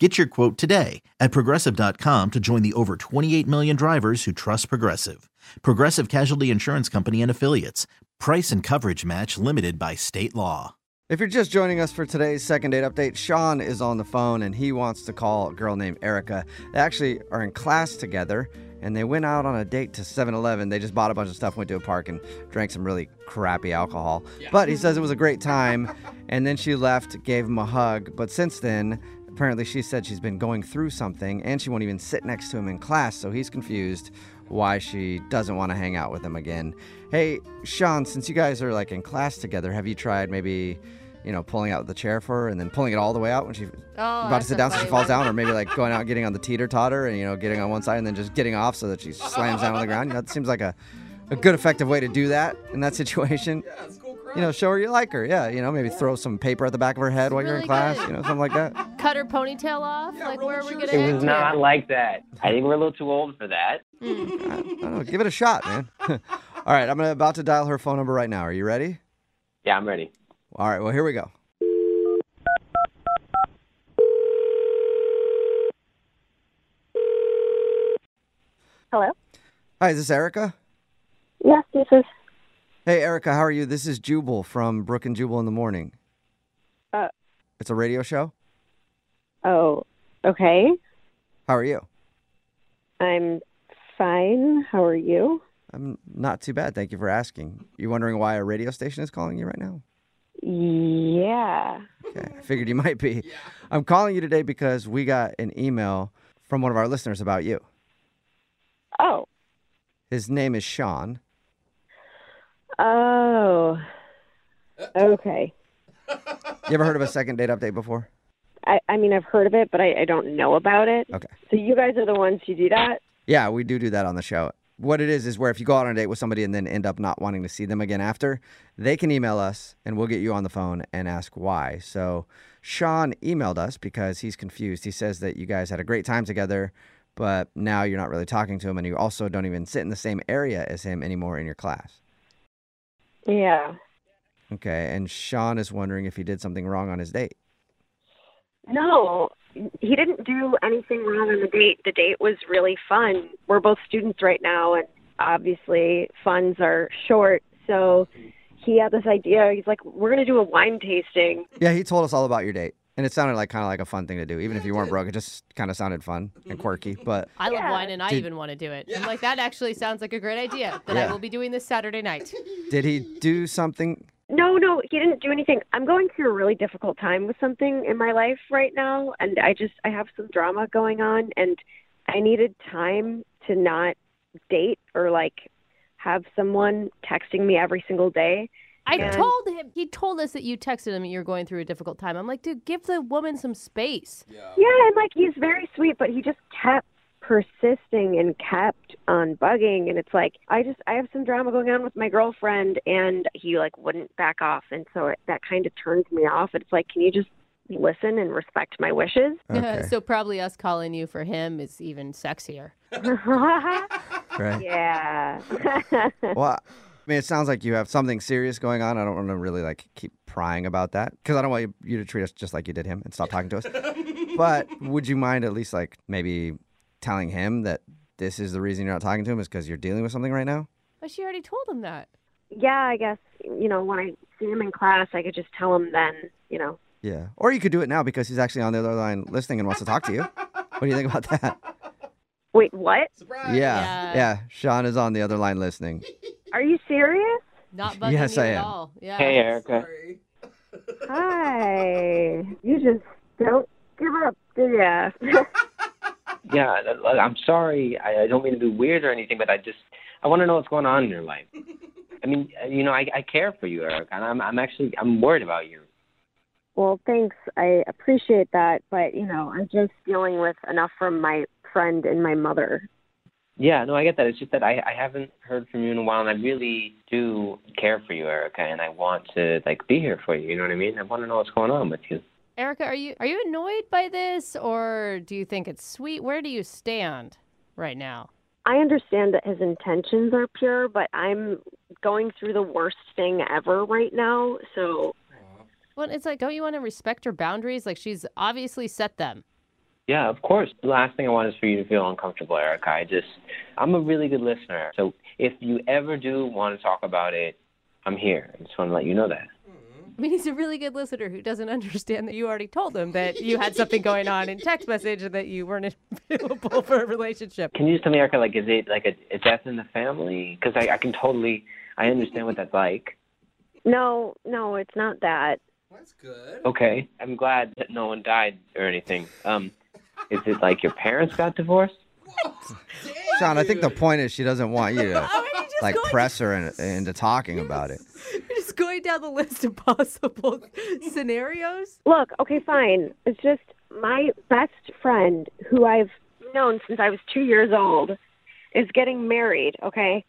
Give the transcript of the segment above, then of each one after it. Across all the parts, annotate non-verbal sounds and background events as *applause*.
Get your quote today at progressive.com to join the over 28 million drivers who trust Progressive. Progressive Casualty Insurance Company and Affiliates. Price and coverage match limited by state law. If you're just joining us for today's second date update, Sean is on the phone and he wants to call a girl named Erica. They actually are in class together and they went out on a date to 7 Eleven. They just bought a bunch of stuff, went to a park, and drank some really crappy alcohol. But he says it was a great time. And then she left, gave him a hug. But since then, apparently she said she's been going through something and she won't even sit next to him in class. So he's confused why she doesn't want to hang out with him again. Hey, Sean, since you guys are like in class together, have you tried maybe, you know, pulling out the chair for her and then pulling it all the way out when she's Oh, about to sit down so she falls down, or maybe like going out and *laughs* getting on the teeter totter and you know getting on one side and then just getting off so that she slams down on the ground. You know, it seems like a, a good effective way to do that in that situation. You know, show her you like her. Yeah, you know, maybe throw some paper at the back of her head while you're in class. good. You know, something like that. *laughs* Cut her ponytail off? like, where are we going to It was not like that. I think we're a little too old for that. *laughs* I don't know. *laughs* Give it a shot, man. *laughs* All right, I'm about to dial her phone number right now. Are you ready? Yeah, I'm ready. All right, well, here we go. Hello? Hi, is this Erica? Yes, this is. Hey, Erica, how are you? This is Jubal from Brooke and Jubal in the Morning. Uh. It's a radio show. Oh, okay. How are you? I'm fine. How are you? I'm not too bad. Thank you for asking. You wondering why a radio station is calling you right now? Yeah. Okay, I figured you might be. I'm calling you today because we got an email from one of our listeners about you. Oh. His name is Sean. Oh. Okay. You ever heard of a second date update before? I, I mean, I've heard of it, but I, I don't know about it. Okay. So you guys are the ones who do that? Yeah, we do do that on the show. What it is is where if you go out on a date with somebody and then end up not wanting to see them again after, they can email us and we'll get you on the phone and ask why. So Sean emailed us because he's confused. He says that you guys had a great time together, but now you're not really talking to him and you also don't even sit in the same area as him anymore in your class. Yeah. Okay, and Sean is wondering if he did something wrong on his date. No, he didn't do anything wrong on the date. The date was really fun. We're both students right now, and obviously funds are short. So he had this idea. He's like, we're going to do a wine tasting. Yeah, he told us all about your date. And it sounded like kind of like a fun thing to do. Even if you weren't broke, it just kind of sounded fun and quirky. *laughs* But I love Yeah. wine and I Did- even want to do it. I'm like, that actually sounds like a great idea that I will be doing this Saturday night. did he do something? No, no, he didn't do anything. I'm going through a really difficult time with something in my life right now, and I just I have some drama going on, and I needed time to not date or like have someone texting me every single day. I And- told him, he told us that you texted him and you're going through a difficult time. I'm like, dude, give the woman some space. Yeah, and like he's very sweet, but he just kept persisting and kept on bugging and it's like I just I have some drama going on with my girlfriend and he like wouldn't back off and so it, that kind of turns me off. It's like can you just listen and respect my wishes? *laughs* Okay. so probably us calling you for him is even sexier. *laughs* Right. yeah. *laughs* Well, I mean, it sounds like you have something serious going on. I don't want to really like keep prying about that because I don't want you, you to treat us just like you did him and stop talking to us. but would you mind at least like maybe telling him that this is the reason you're not talking to him is because you're dealing with something right now? But she already told him that. yeah, I guess you know when I see him in class, I could just tell him then, you know. Yeah. Or you could do it now because he's actually on the other line listening and wants to talk to you. What do you think about that? Wait, what? Yeah. Yeah. Yeah. Sean is on the other line listening. Are you serious? Not bugging Yes, you I at am. all. Yeah. Hey, Erica. Hi. You just don't give up, do ya? *laughs* Yeah, I'm sorry. I, I don't mean to be weird or anything, but I just I want to know what's going on in your life. *laughs* I mean, you know, I, I care for you, Eric, and I'm I'm actually I'm worried about you. Well, thanks. I appreciate that, but you know, I'm just dealing with enough from my friend and my mother. Yeah, no, I get that. It's just that I I haven't heard from you in a while, and I really do care for you, Erica, and I want to like be here for you. You know what I mean? I want to know what's going on with you. Erica, are you are you annoyed by this or do you think it's sweet? Where do you stand right now? I understand that his intentions are pure, but I'm going through the worst thing ever right now. So Well, it's like, don't you want to respect her boundaries? Like she's obviously set them. Yeah, of course. The last thing I want is for you to feel uncomfortable, Erica. I just, I'm a really good listener. So if you ever do want to talk about it, I'm here. I just want to let you know that. I mean, he's a really good listener who doesn't understand that you already told him that you had something going on in text message and that you weren't *laughs* available for a relationship. Can you just tell me, Erica, like, is it like a, a death in the family? Because I, I can totally, I understand what that's like. no, no, it's not that. That's good. Okay, I'm glad that no one died or anything. Um, is it like your parents got divorced? *laughs* Sean, I think the point is she doesn't want you to *laughs* Oh, are you just like press her in, into talking about it. Just going down the list of possible *laughs* scenarios. Look, okay, fine. It's just my best friend, who I've known since I was two years old, is getting married, okay?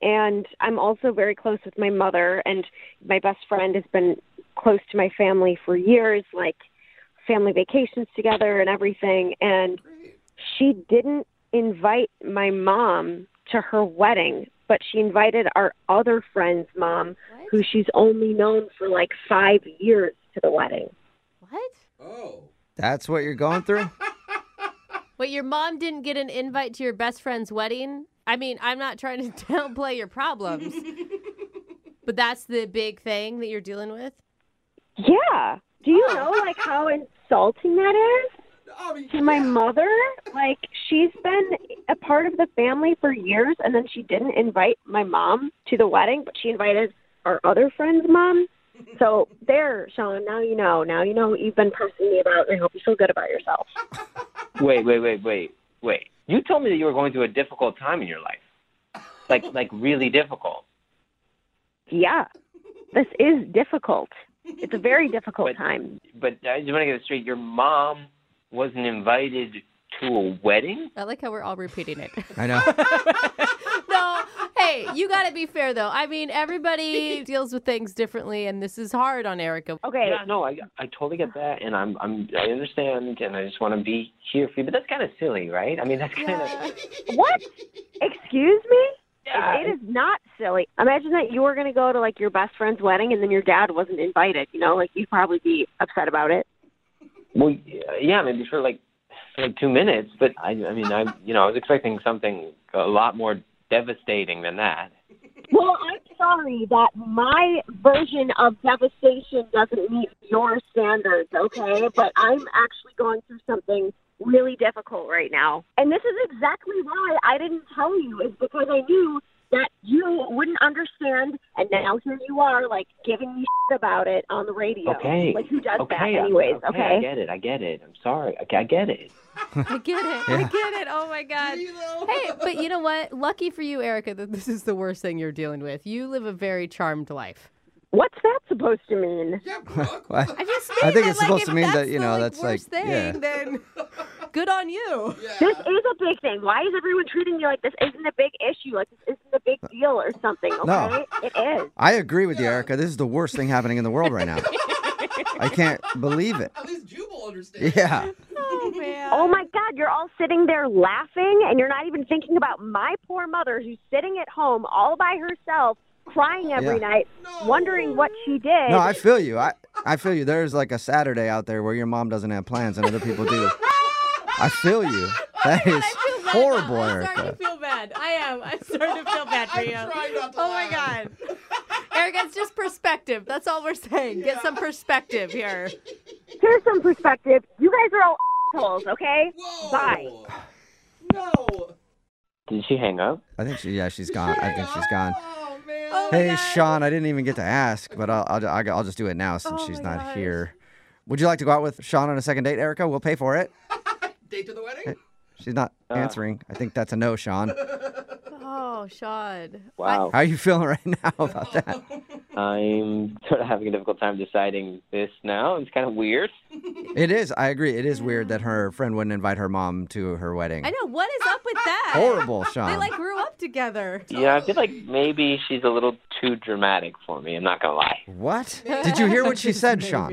And I'm also very close with my mother, and my best friend has been close to my family for years, like family vacations together and everything. And she didn't invite my mom to her wedding, but she invited our other friend's mom, who she's only known for like five years, to the wedding. What? Oh. That's what you're going through? *laughs* Wait, your mom didn't get an invite to your best friend's wedding? I mean, I'm not trying to *laughs* downplay your problems, *laughs* but that's the big thing that you're dealing with. Yeah. Do you oh. know like how insulting that is I mean, to my *laughs* mother? Like she's been a part of the family for years and then she didn't invite my mom to the wedding, but she invited our other friend's mom. *laughs* So there, Sean, now you know. Now you know what you've been pressing me about and I hope you feel good about yourself. Wait, wait, wait, wait, wait. You told me that you were going through a difficult time in your life, like, like really difficult. Yeah. This is difficult. It's a very *laughs* difficult time. But I just want to get it straight. Your mom wasn't invited to a wedding. I like how we're all repeating it. *laughs* I know. *laughs* no, hey, you got to be fair though. I mean, everybody *laughs* deals with things differently, and this is hard on Erica. Okay. Yeah, no, I I totally get that, and I'm I'm I understand, and I just want to be here for you. But that's kind of silly, right? I mean, that's kind of What? Excuse me? Yeah. It is not silly. Imagine that you were going to go to like your best friend's wedding and then your dad wasn't invited. You know, like you'd probably be upset about it. Well, yeah, maybe for like for like two minutes. But I I mean, I you know I was expecting something a lot more devastating than that. Well, I'm sorry that my version of devastation doesn't meet your standards, okay? But I'm actually going through something really difficult right now. And this is exactly why I didn't tell you, is because I knew that you wouldn't understand. And now here you are, like, giving me shit about it on the radio. Okay. Like, who does okay. that, anyways, okay, I get it. I get it. I'm sorry. Okay, *laughs* I get it. I get it. I get it. Oh my god. Hey, but you know what? Lucky for you, Erica, that this is the worst thing you're dealing with. You live a very charmed life. What's that supposed to mean? Yeah, Brooke. What? I just I think that, it's like, supposed to mean that, that's you the, know, like, that's, like, worst thing, yeah. then good on you. Yeah. This is a big thing. Why is everyone treating me like this isn't a big issue? Like this isn't a big deal or something, okay? No. It is. I agree with you, Erica. This is the worst thing happening in the world right now. I can't *laughs* believe it. At least Jubal understands. Yeah. Oh man. Oh my God, you're all sitting there laughing and you're not even thinking about my poor mother who's sitting at home all by herself, crying every Yeah. night, wondering what she did. No, I feel you. I, I feel you. There's like a Saturday out there where your mom doesn't have plans and other people do. I feel you. *laughs* That is I feel bad. horrible, I'm starting Erica. to feel bad. I am. I'm starting to feel bad for I'm you. not to oh my god. *laughs* Erica, it's just perspective. That's all we're saying. Get some perspective here. *laughs* Here's some perspective. You guys are all assholes, okay? Whoa. Bye. No. Did she hang up? I think she, yeah, she's gone. I think she's gone. Oh man. Oh my Hey, God. Sean, I didn't even get to ask, but I'll, I'll, I'll, I'll just do it now since Oh she's not gosh. here. Would you like to go out with Sean on a second date, Erica? We'll pay for it. Date to the wedding? She's not Uh. answering. I think that's a no, Sean. *laughs* Oh, Sean. Wow. How are you feeling right now *laughs* about that? *laughs* I'm sort of having a difficult time deciding this now. It's kind of weird. It is. I agree. It is weird that her friend wouldn't invite her mom to her wedding. I know. What is up with that? Horrible, Sean. They like grew up together. Yeah, I feel like maybe she's a little too dramatic for me. I'm not gonna lie. What? Did you hear what she said, Sean?